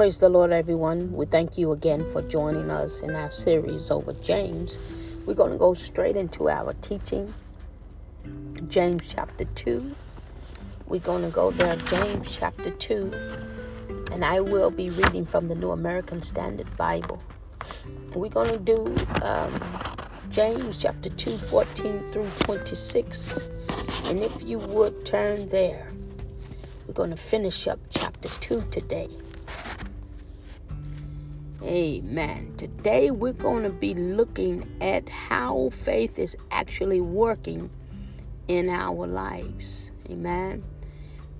Praise the Lord, everyone. We thank you again for joining us in our series over James. We're going to go straight into our teaching. James chapter 2. We're going to go there, James chapter 2. And I will be reading from the New American Standard Bible. We're going to do um, James chapter 2, 14 through 26. And if you would turn there, we're going to finish up chapter 2 today. Amen. Today we're going to be looking at how faith is actually working in our lives. Amen.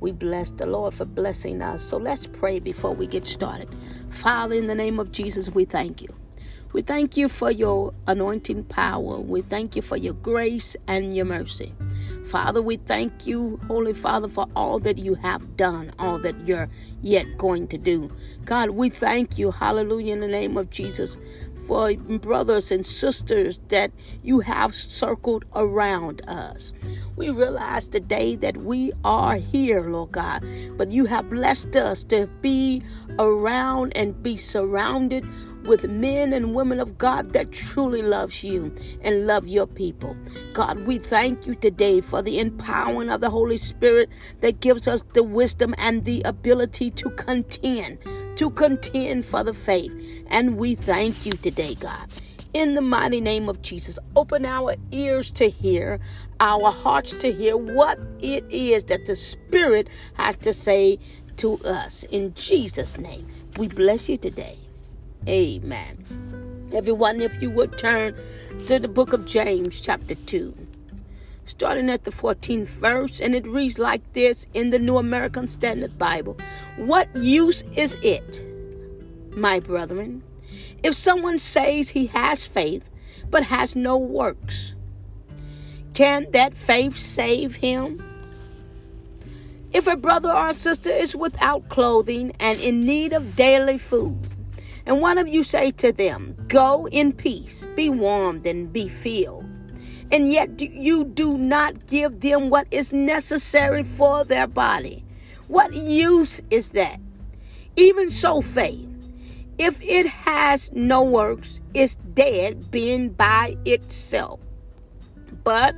We bless the Lord for blessing us. So let's pray before we get started. Father, in the name of Jesus, we thank you. We thank you for your anointing power. We thank you for your grace and your mercy. Father, we thank you, Holy Father, for all that you have done, all that you're yet going to do. God, we thank you, hallelujah, in the name of Jesus, for brothers and sisters that you have circled around us. We realize today that we are here, Lord God, but you have blessed us to be around and be surrounded with men and women of God that truly loves you and love your people. God, we thank you today for the empowering of the Holy Spirit that gives us the wisdom and the ability to contend, to contend for the faith. And we thank you today, God. In the mighty name of Jesus, open our ears to hear, our hearts to hear what it is that the Spirit has to say to us. In Jesus' name, we bless you today. Amen. Everyone, if you would turn to the book of James, chapter 2, starting at the 14th verse, and it reads like this in the New American Standard Bible What use is it, my brethren, if someone says he has faith but has no works? Can that faith save him? If a brother or sister is without clothing and in need of daily food, and one of you say to them, Go in peace, be warmed and be filled. And yet you do not give them what is necessary for their body. What use is that? Even so, faith, if it has no works, is dead being by itself. But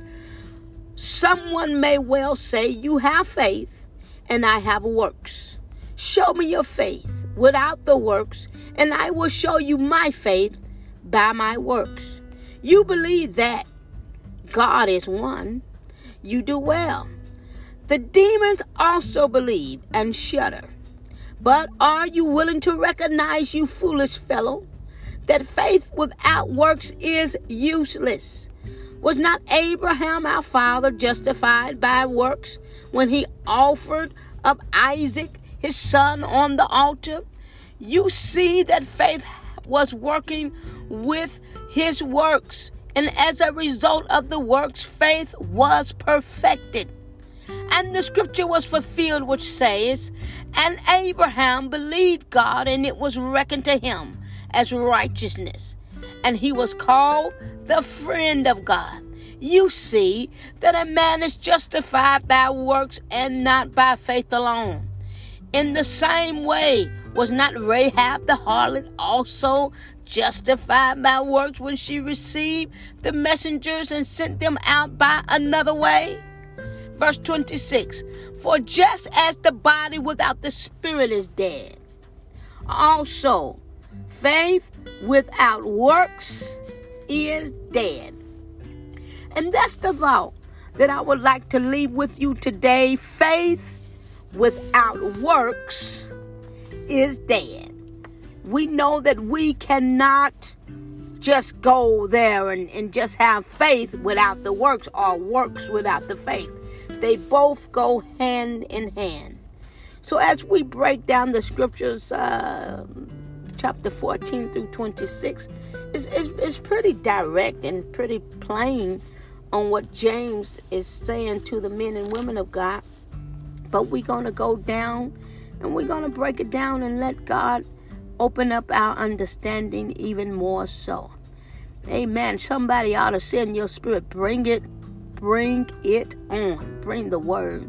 someone may well say, You have faith, and I have works. Show me your faith without the works, and I will show you my faith by my works. You believe that God is one, you do well. The demons also believe and shudder. But are you willing to recognize, you foolish fellow, that faith without works is useless? Was not Abraham our father justified by works when he offered up Isaac his son on the altar, you see that faith was working with his works. And as a result of the works, faith was perfected. And the scripture was fulfilled, which says, And Abraham believed God, and it was reckoned to him as righteousness. And he was called the friend of God. You see that a man is justified by works and not by faith alone. In the same way, was not Rahab the harlot also justified by works when she received the messengers and sent them out by another way? Verse 26 For just as the body without the spirit is dead, also faith without works is dead. And that's the thought that I would like to leave with you today. Faith without works is dead. We know that we cannot just go there and, and just have faith without the works or works without the faith. They both go hand in hand. So as we break down the scriptures, uh, chapter 14 through 26, it's, it's, it's pretty direct and pretty plain on what James is saying to the men and women of God. But we're going to go down and we're going to break it down and let God open up our understanding even more so. Amen. Somebody ought to send your spirit. Bring it. Bring it on. Bring the word.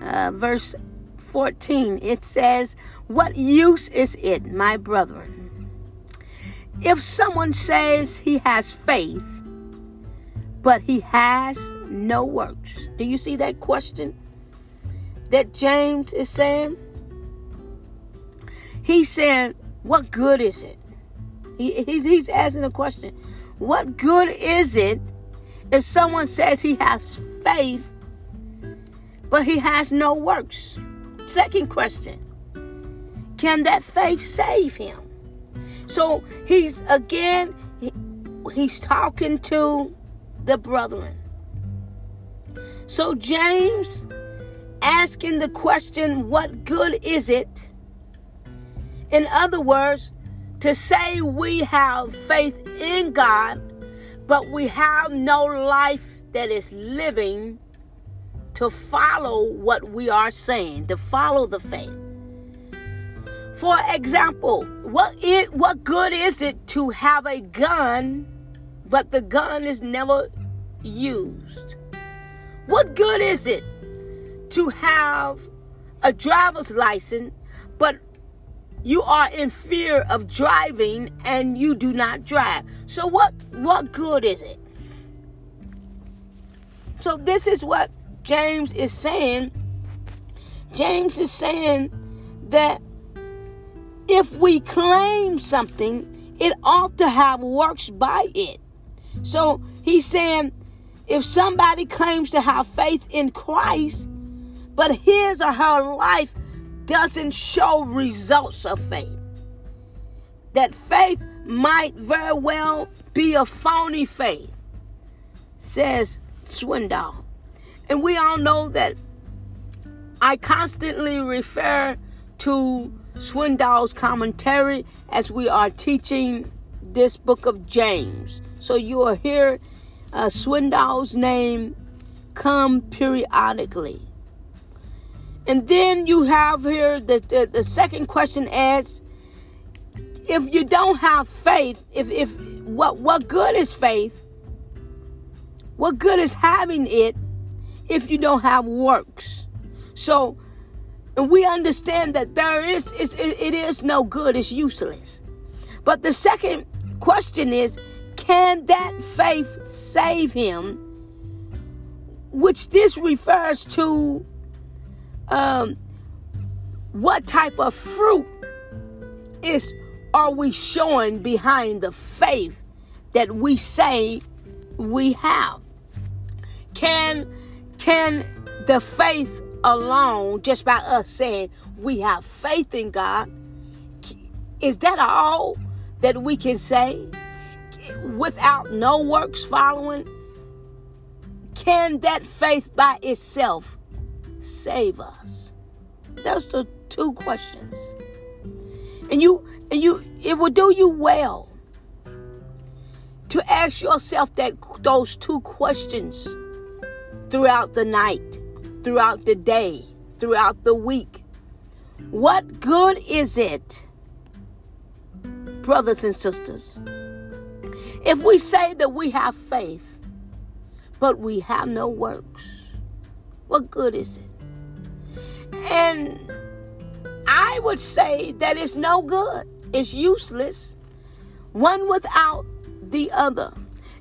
Uh, verse 14, it says, What use is it, my brethren, if someone says he has faith, but he has no works? Do you see that question that James is saying? He's saying, What good is it? He, he's, he's asking a question. What good is it if someone says he has faith, but he has no works? Second question Can that faith save him? So he's again, he, he's talking to the brethren. So James asking the question, What good is it? In other words, to say we have faith in God, but we have no life that is living to follow what we are saying, to follow the faith. For example, what it what good is it to have a gun, but the gun is never used? What good is it to have a driver's license, but you are in fear of driving and you do not drive. So what what good is it? So this is what James is saying. James is saying that if we claim something, it ought to have works by it. So he's saying if somebody claims to have faith in Christ, but his or her life doesn't show results of faith. That faith might very well be a phony faith, says Swindoll. And we all know that I constantly refer to Swindoll's commentary as we are teaching this book of James. So you will hear uh, Swindoll's name come periodically. And then you have here the, the, the second question asks if you don't have faith, if if what what good is faith? What good is having it if you don't have works? So and we understand that there is it, it is no good, it's useless. But the second question is can that faith save him? Which this refers to um, what type of fruit is are we showing behind the faith that we say we have? Can can the faith alone, just by us saying we have faith in God, is that all that we can say without no works following? Can that faith by itself save us? That's the two questions. And you and you it will do you well to ask yourself that those two questions throughout the night, throughout the day, throughout the week. What good is it, brothers and sisters, if we say that we have faith, but we have no works? What good is it? And I would say that it's no good, it's useless, one without the other.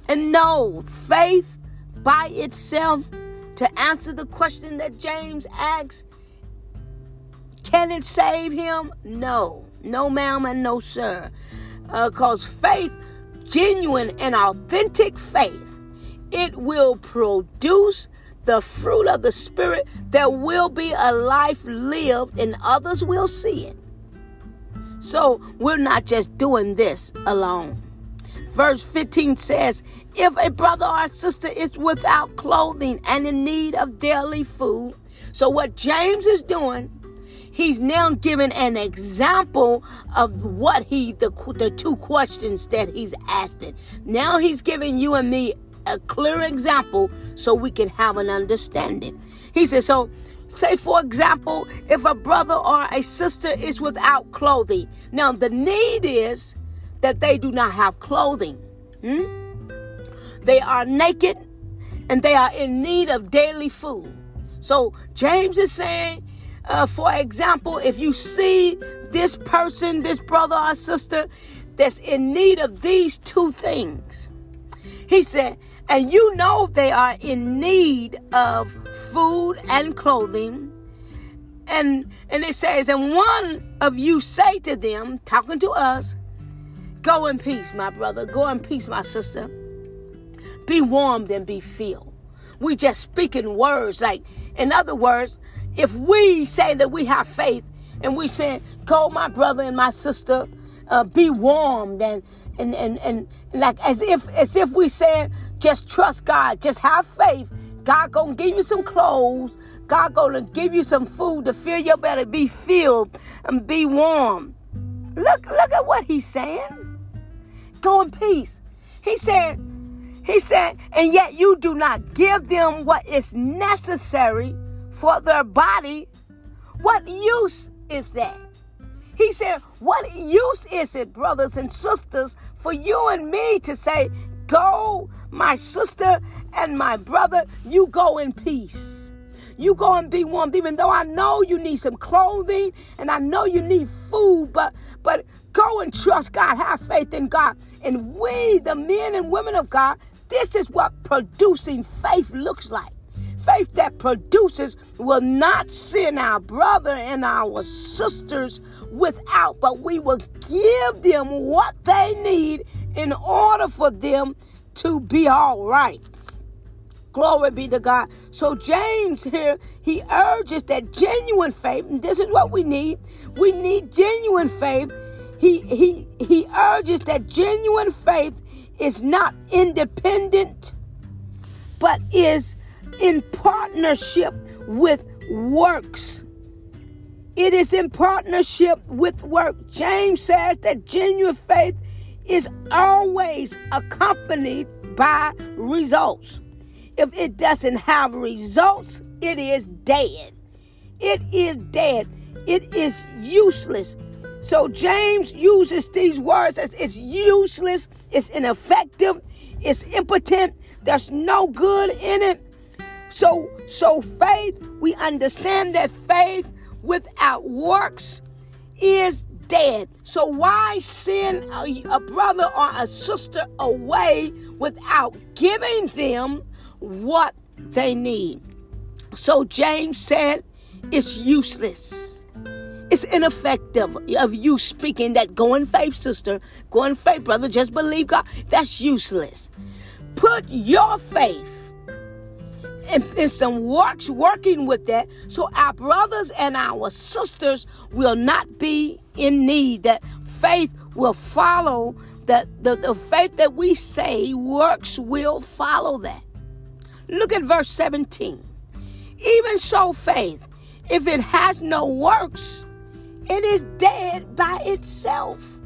And no, faith by itself, to answer the question that James asks, can it save him? No. No, ma'am, and no, sir. Because uh, faith, genuine and authentic faith, it will produce the fruit of the Spirit, there will be a life lived and others will see it. So we're not just doing this alone. Verse 15 says, If a brother or sister is without clothing and in need of daily food, so what James is doing, he's now giving an example of what he, the, the two questions that he's asking. Now he's giving you and me a clear example so we can have an understanding. He says, so say for example, if a brother or a sister is without clothing. Now the need is that they do not have clothing. Hmm? They are naked and they are in need of daily food. So James is saying, uh, for example, if you see this person, this brother or sister that's in need of these two things, he said, and you know they are in need of food and clothing. And and it says, and one of you say to them, talking to us, go in peace, my brother, go in peace, my sister. Be warmed and be filled. We just speaking words like, in other words, if we say that we have faith and we say, go, my brother and my sister, uh, be warmed and and and and like as if as if we said just trust God. Just have faith. God gonna give you some clothes. God gonna give you some food to fill your belly, be filled and be warm. Look, look at what he's saying. Go in peace. He said, he said, and yet you do not give them what is necessary for their body. What use is that? He said, What use is it, brothers and sisters, for you and me to say, Go my sister and my brother, you go in peace. You go and be warmed, even though I know you need some clothing and I know you need food, but but go and trust God, have faith in God. And we, the men and women of God, this is what producing faith looks like. Faith that produces will not send our brother and our sisters without, but we will give them what they need in order for them to be all right. Glory be to God. So James here, he urges that genuine faith, and this is what we need. We need genuine faith. He he he urges that genuine faith is not independent, but is in partnership with works. It is in partnership with work. James says that genuine faith is always accompanied by results. If it doesn't have results, it is dead. It is dead. It is useless. So James uses these words as it's useless, it's ineffective, it's impotent, there's no good in it. So so faith, we understand that faith without works is dead. So why send a, a brother or a sister away without giving them what they need? So James said it's useless. It's ineffective of you speaking that go in faith, sister, go in faith, brother, just believe God. That's useless. Put your faith and, and some works working with that so our brothers and our sisters will not be in need that faith will follow that the, the faith that we say works will follow that. Look at verse 17 even so faith if it has no works it is dead by itself.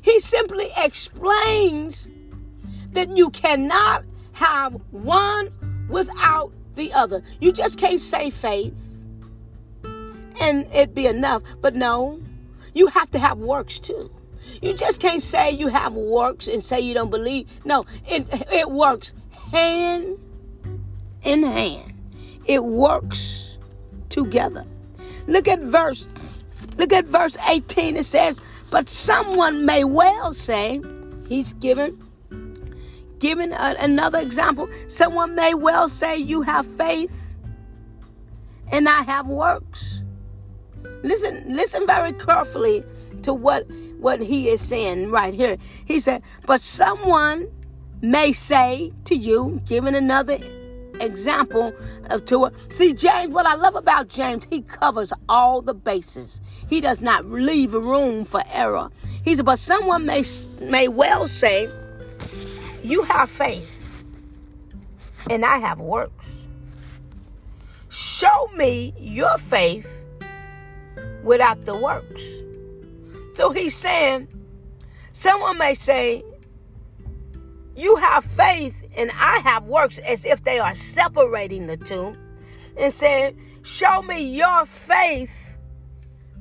He simply explains that you cannot have one without the other. You just can't say faith and it be enough. But no, you have to have works too. You just can't say you have works and say you don't believe. No, it it works hand in hand. It works together. Look at verse look at verse 18 it says, "But someone may well say, he's given Giving a, another example, someone may well say, You have faith and I have works. Listen, listen very carefully to what, what he is saying right here. He said, But someone may say to you, giving another example of to it. See, James, what I love about James, he covers all the bases. He does not leave room for error. He said, but someone may may well say, you have faith, and I have works. Show me your faith without the works. So he's saying, someone may say, You have faith and I have works, as if they are separating the two, and saying, Show me your faith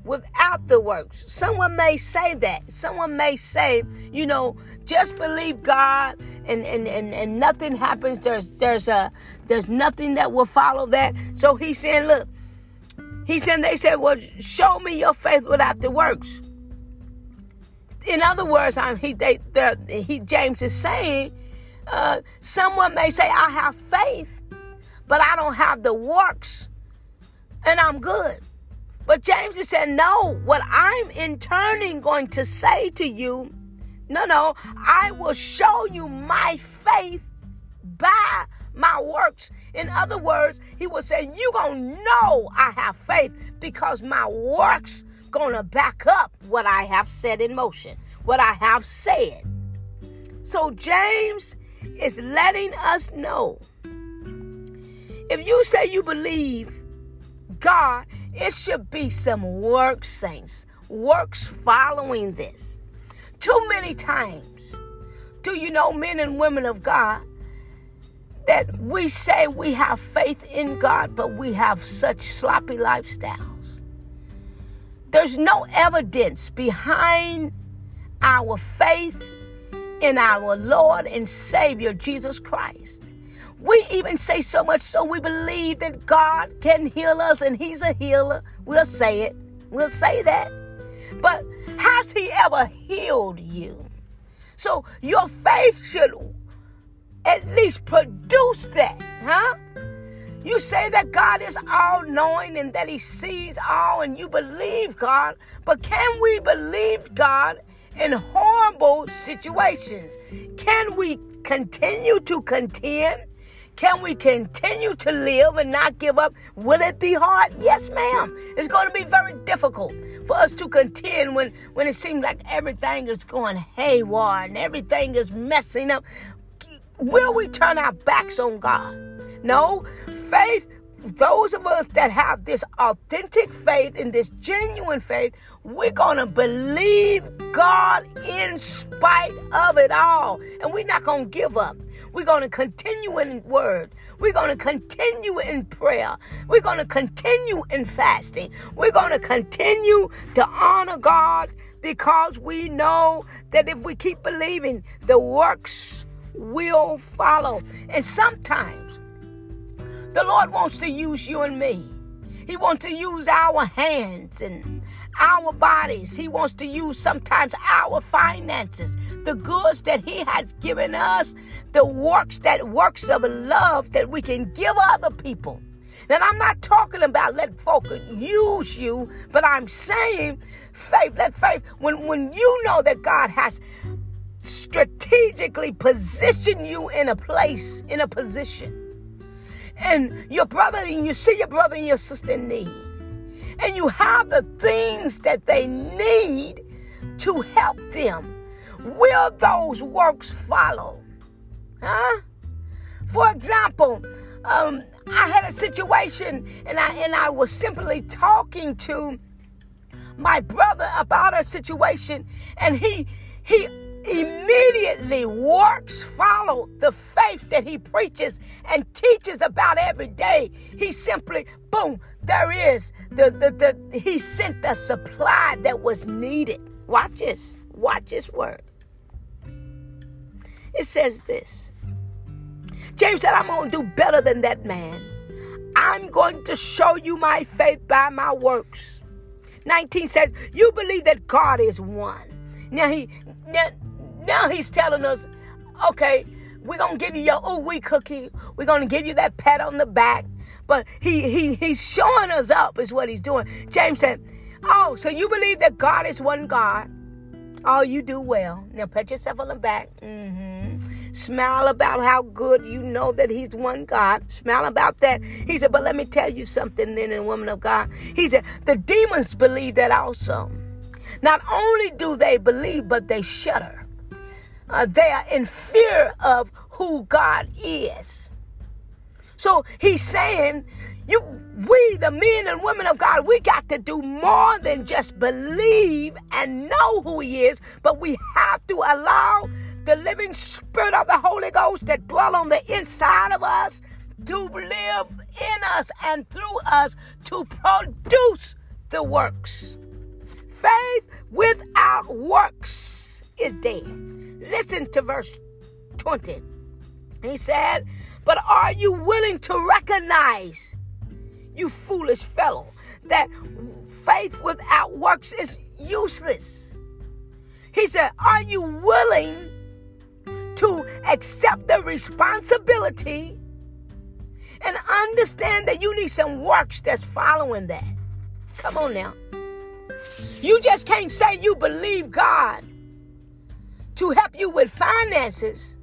without the works. Someone may say that. Someone may say, you know, just believe God and, and, and, and nothing happens. There's there's a there's nothing that will follow that. So he's saying, look, He said, they said, well, show me your faith without the works. In other words, I'm, he, they, the, he, James is saying, uh, someone may say, I have faith, but I don't have the works, and I'm good. But James is saying, no, what I'm in turning going to say to you, no, no, I will show you my faith by my works. In other words, he was saying, you gonna know I have faith because my works gonna back up what I have set in motion, what I have said. So James is letting us know if you say you believe God, it should be some works, saints, works following this. Too many times do you know men and women of God that we say we have faith in God, but we have such sloppy lifestyles. There's no evidence behind our faith in our Lord and Savior Jesus Christ. We even say so much so we believe that God can heal us and He's a healer. We'll say it. We'll say that. But has He ever healed you? So your faith should at least produce that, huh? You say that God is all knowing and that He sees all, and you believe God, but can we believe God in horrible situations? Can we continue to contend? Can we continue to live and not give up? Will it be hard? Yes, ma'am. It's going to be very difficult for us to contend when, when it seems like everything is going haywire and everything is messing up. Will we turn our backs on God? No. Faith, those of us that have this authentic faith and this genuine faith, we're going to believe God in spite of it all. And we're not going to give up. We're going to continue in word. We're going to continue in prayer. We're going to continue in fasting. We're going to continue to honor God because we know that if we keep believing, the works will follow. And sometimes the Lord wants to use you and me. He wants to use our hands and our bodies. He wants to use sometimes our finances, the goods that He has given us, the works that works of love that we can give other people. And I'm not talking about let folk use you, but I'm saying faith, let faith, when, when you know that God has strategically positioned you in a place, in a position. And your brother, and you see your brother and your sister in need. And you have the things that they need to help them. Will those works follow? Huh? For example, um, I had a situation and I and I was simply talking to my brother about a situation and he he immediately works follow the faith that he preaches and teaches about every day. He simply, boom, there is the, the, the he sent the supply that was needed. Watch this. Watch this word. It says this. James said, I'm going to do better than that man. I'm going to show you my faith by my works. 19 says, You believe that God is one. Now he now, now he's telling us, okay, we're gonna give you your ooh wee cookie. We're gonna give you that pat on the back. But he he he's showing us up is what he's doing. James said, Oh, so you believe that God is one God? Oh, you do well. Now pat yourself on the back. Mm-hmm. Smile about how good you know that He's one God. Smile about that. He said, but let me tell you something, then, and woman of God. He said, the demons believe that also. Not only do they believe, but they shudder uh, they are in fear of who God is. So he's saying, you, we, the men and women of God, we got to do more than just believe and know who He is, but we have to allow the living Spirit of the Holy Ghost that dwell on the inside of us to live in us and through us to produce the works. Faith without works is dead. Listen to verse 20. He said, But are you willing to recognize, you foolish fellow, that faith without works is useless. He said, Are you willing to accept the responsibility and understand that you need some works that's following that? Come on now. You just can't say you believe God to help you with finances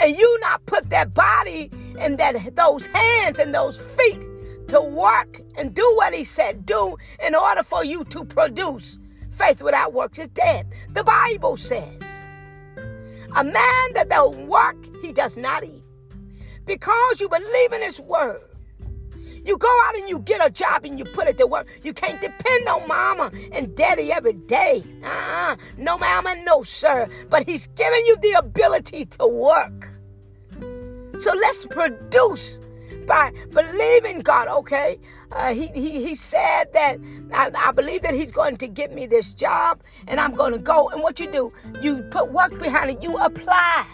and you not put that body and that those hands and those feet to work and do what he said do in order for you to produce faith without works is dead. The bible says a man that don't work he does not eat. Because you believe in his word you go out and you get a job and you put it to work. You can't depend on mama and daddy every day. Uh-uh. No, mama, no, sir. But he's giving you the ability to work. So let's produce by believing God. Okay, uh, he, he he said that I, I, believe that He's going to give me this job, and I'm going to go. And what you do, you put work behind it. You apply.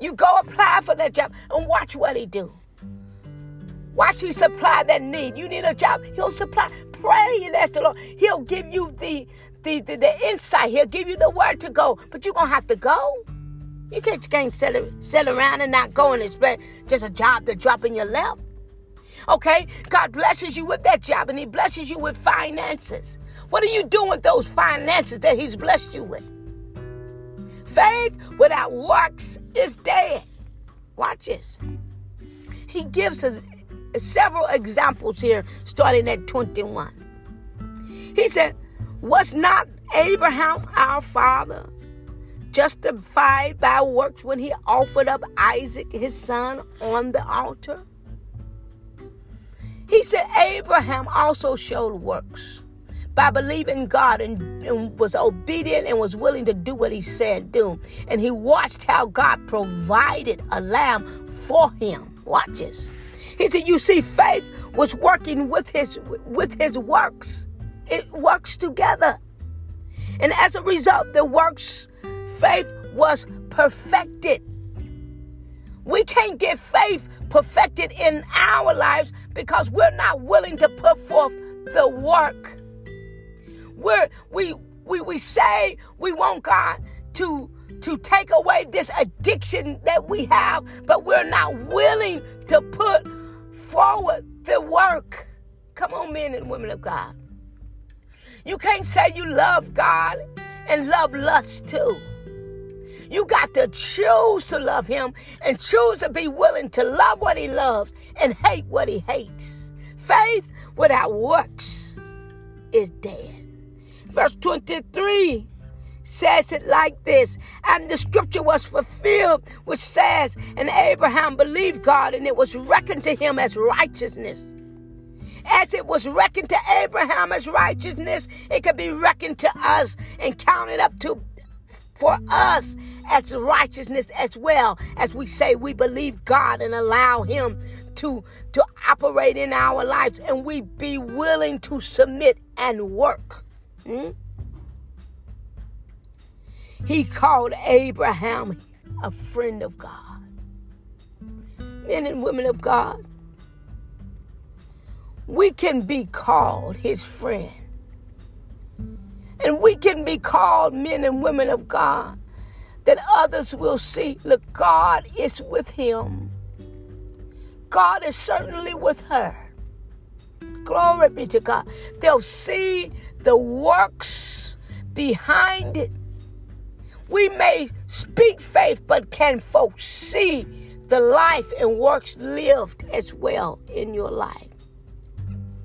You go apply for that job and watch what He do. Watch He supply that need. You need a job, He'll supply. Pray and ask the Lord. He'll give you the the, the, the insight. He'll give you the word to go, but you're gonna have to go. You can't, can't sit, sit around and not go and expect just a job to drop in your lap. Okay? God blesses you with that job and He blesses you with finances. What are you doing with those finances that He's blessed you with? Faith without works is dead. Watch this. He gives us several examples here, starting at 21. He said, Was not Abraham our father? justified by works when he offered up Isaac, his son, on the altar? He said Abraham also showed works by believing God and, and, was obedient and was willing to do what he said do. And he watched how God provided a lamb for him. Watch this. He said, You see, faith was working with his with his works. It works together. And as a result, the works faith was perfected. We can't get faith perfected in our lives because we're not willing to put forth the work. We're, we, we, we say we want God to, to take away this addiction that we have, but we're not willing to put forward the work. Come on, men and women of God. You can't say you love God and love lust too. You got to choose to love him and choose to be willing to love what he loves and hate what he hates. Faith without works is dead. Verse 23 says it like this And the scripture was fulfilled, which says, And Abraham believed God, and it was reckoned to him as righteousness. As it was reckoned to Abraham as righteousness, it could be reckoned to us and counted up to for us as righteousness as well as we say we believe God and allow him to to operate in our lives and we be willing to submit and work. Hmm? He called Abraham a friend of God. Men and women of God, we can be called his friend and we can be called men and women of God that others will see, look, God is with him. God is certainly with her. Glory be to God. They'll see the works behind it. We may speak faith, but can folks see the life and works lived as well in your life?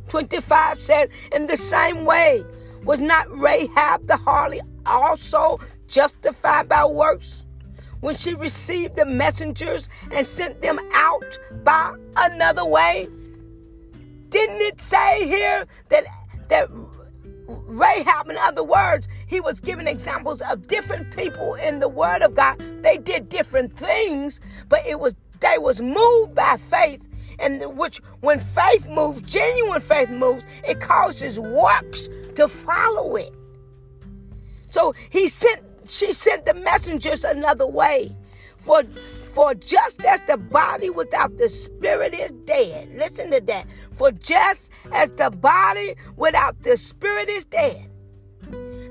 25 said, in the same way, was not Rahab the harlot also justified by works when she received the messengers and sent them out by another way? Didn't it say here that that Rahab, in other words, he was giving examples of different people in the Word of God. They did different things, but it was they was moved by faith and which when faith moves, genuine faith moves, it causes works to follow it. So he sent she sent the messengers another way for For just as the body without the spirit is dead, listen to that. For just as the body without the spirit is dead.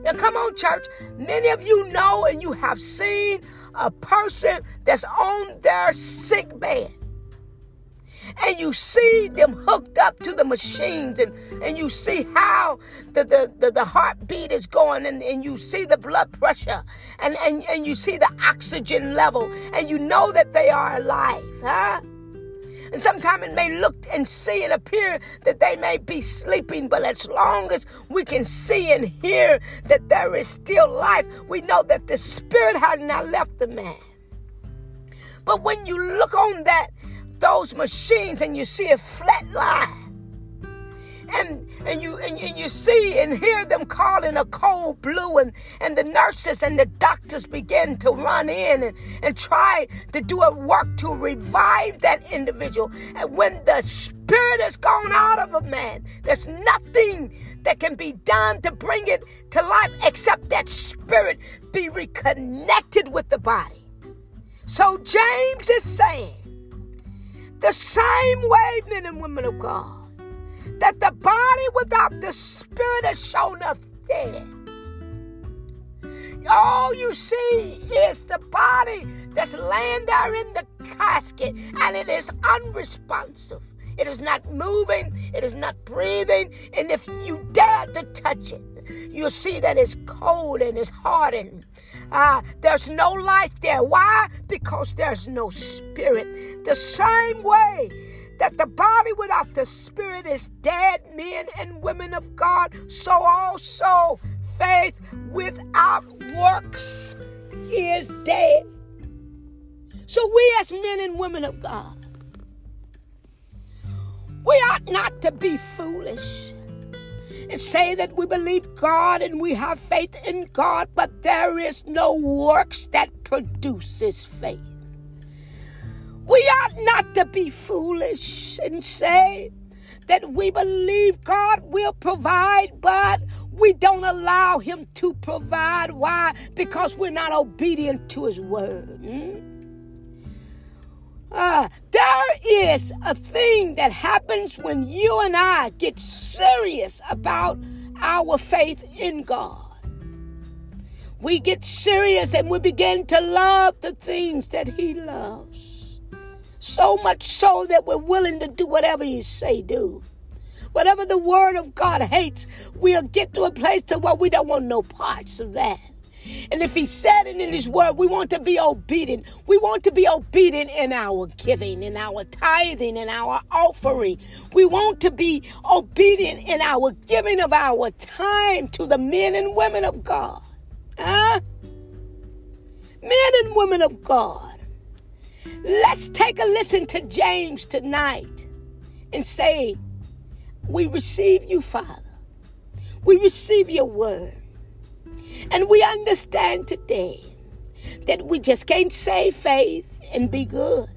Now, come on, church. Many of you know and you have seen a person that's on their sick bed and you see them hooked up to the machines and, and you see how the, the, the, the heartbeat is going and, and you see the blood pressure and, and, and you see the oxygen level and you know that they are alive, huh? And sometimes it may look and see and appear that they may be sleeping, but as long as we can see and hear that there is still life, we know that the spirit has not left the man. But when you look on that those machines and you see a flat line. And, and you and, and you see and hear them calling a cold blue and, and the nurses and the doctors begin to run in and, and try to do a work to revive that individual. And when the spirit has gone out of a man, there's nothing that can be done to bring it to life except that spirit be reconnected with the body. So James is saying the same way, men and women of God, that the body without the spirit is shown up dead. All you see is the body that's laying there in the casket and it is unresponsive. It is not moving, it is not breathing, and if you dare to touch it, you'll see that it's cold and it's hardened. Uh, there's no life there. Why? Because there's no spirit. The same way that the body without the spirit is dead, men and women of God, so also faith without works is dead. So we as men and women of God, we ought not to be foolish say that we believe God and we have faith in God, but there is no works that produces faith. We ought not to be foolish and say that we believe God will provide, but we don't allow Him to provide. Why? Because we're not obedient to His word. Hmm? Uh, there is a thing that happens when you and I get serious about our faith in God. We get serious and we begin to love the things that He loves. So much so that we're willing to do whatever He say do. Whatever the Word of God hates, we'll get to a place to where we don't want no parts of that. And if he said it in his word, we want to be obedient. We want to be obedient in our giving, in our tithing, in our offering. We want to be obedient in our giving of our time to the men and women of God. Huh? Men and women of God. Let's take a listen to James tonight and say, We receive you, Father. We receive your word. And we understand today that we just can't say faith and be good.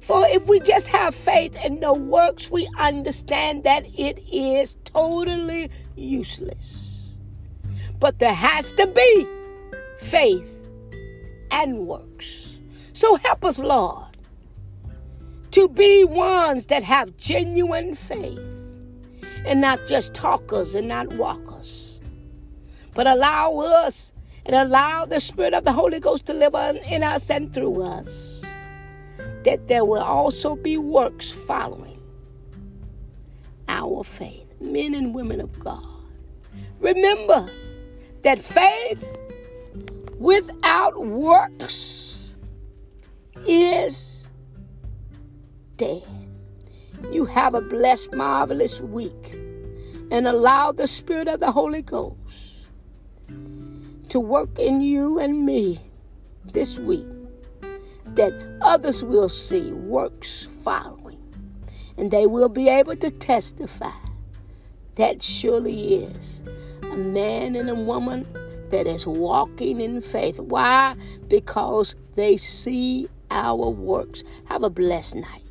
For if we just have faith and no works, we understand that it is totally useless. But there has to be faith and works. So help us, Lord, to be ones that have genuine faith and not just talkers and not walkers but allow us and allow the Spirit of the Holy Ghost to live in us and through us, that there will also be works following our faith, men and women of God. Remember that faith without works is dead. You have a blessed, marvelous week and allow the Spirit of the Holy Ghost to work in you and me this week that others will see works following and they will be able to testify that surely is a man and a woman that is walking in faith. Why? Because they see our works. Have a blessed night.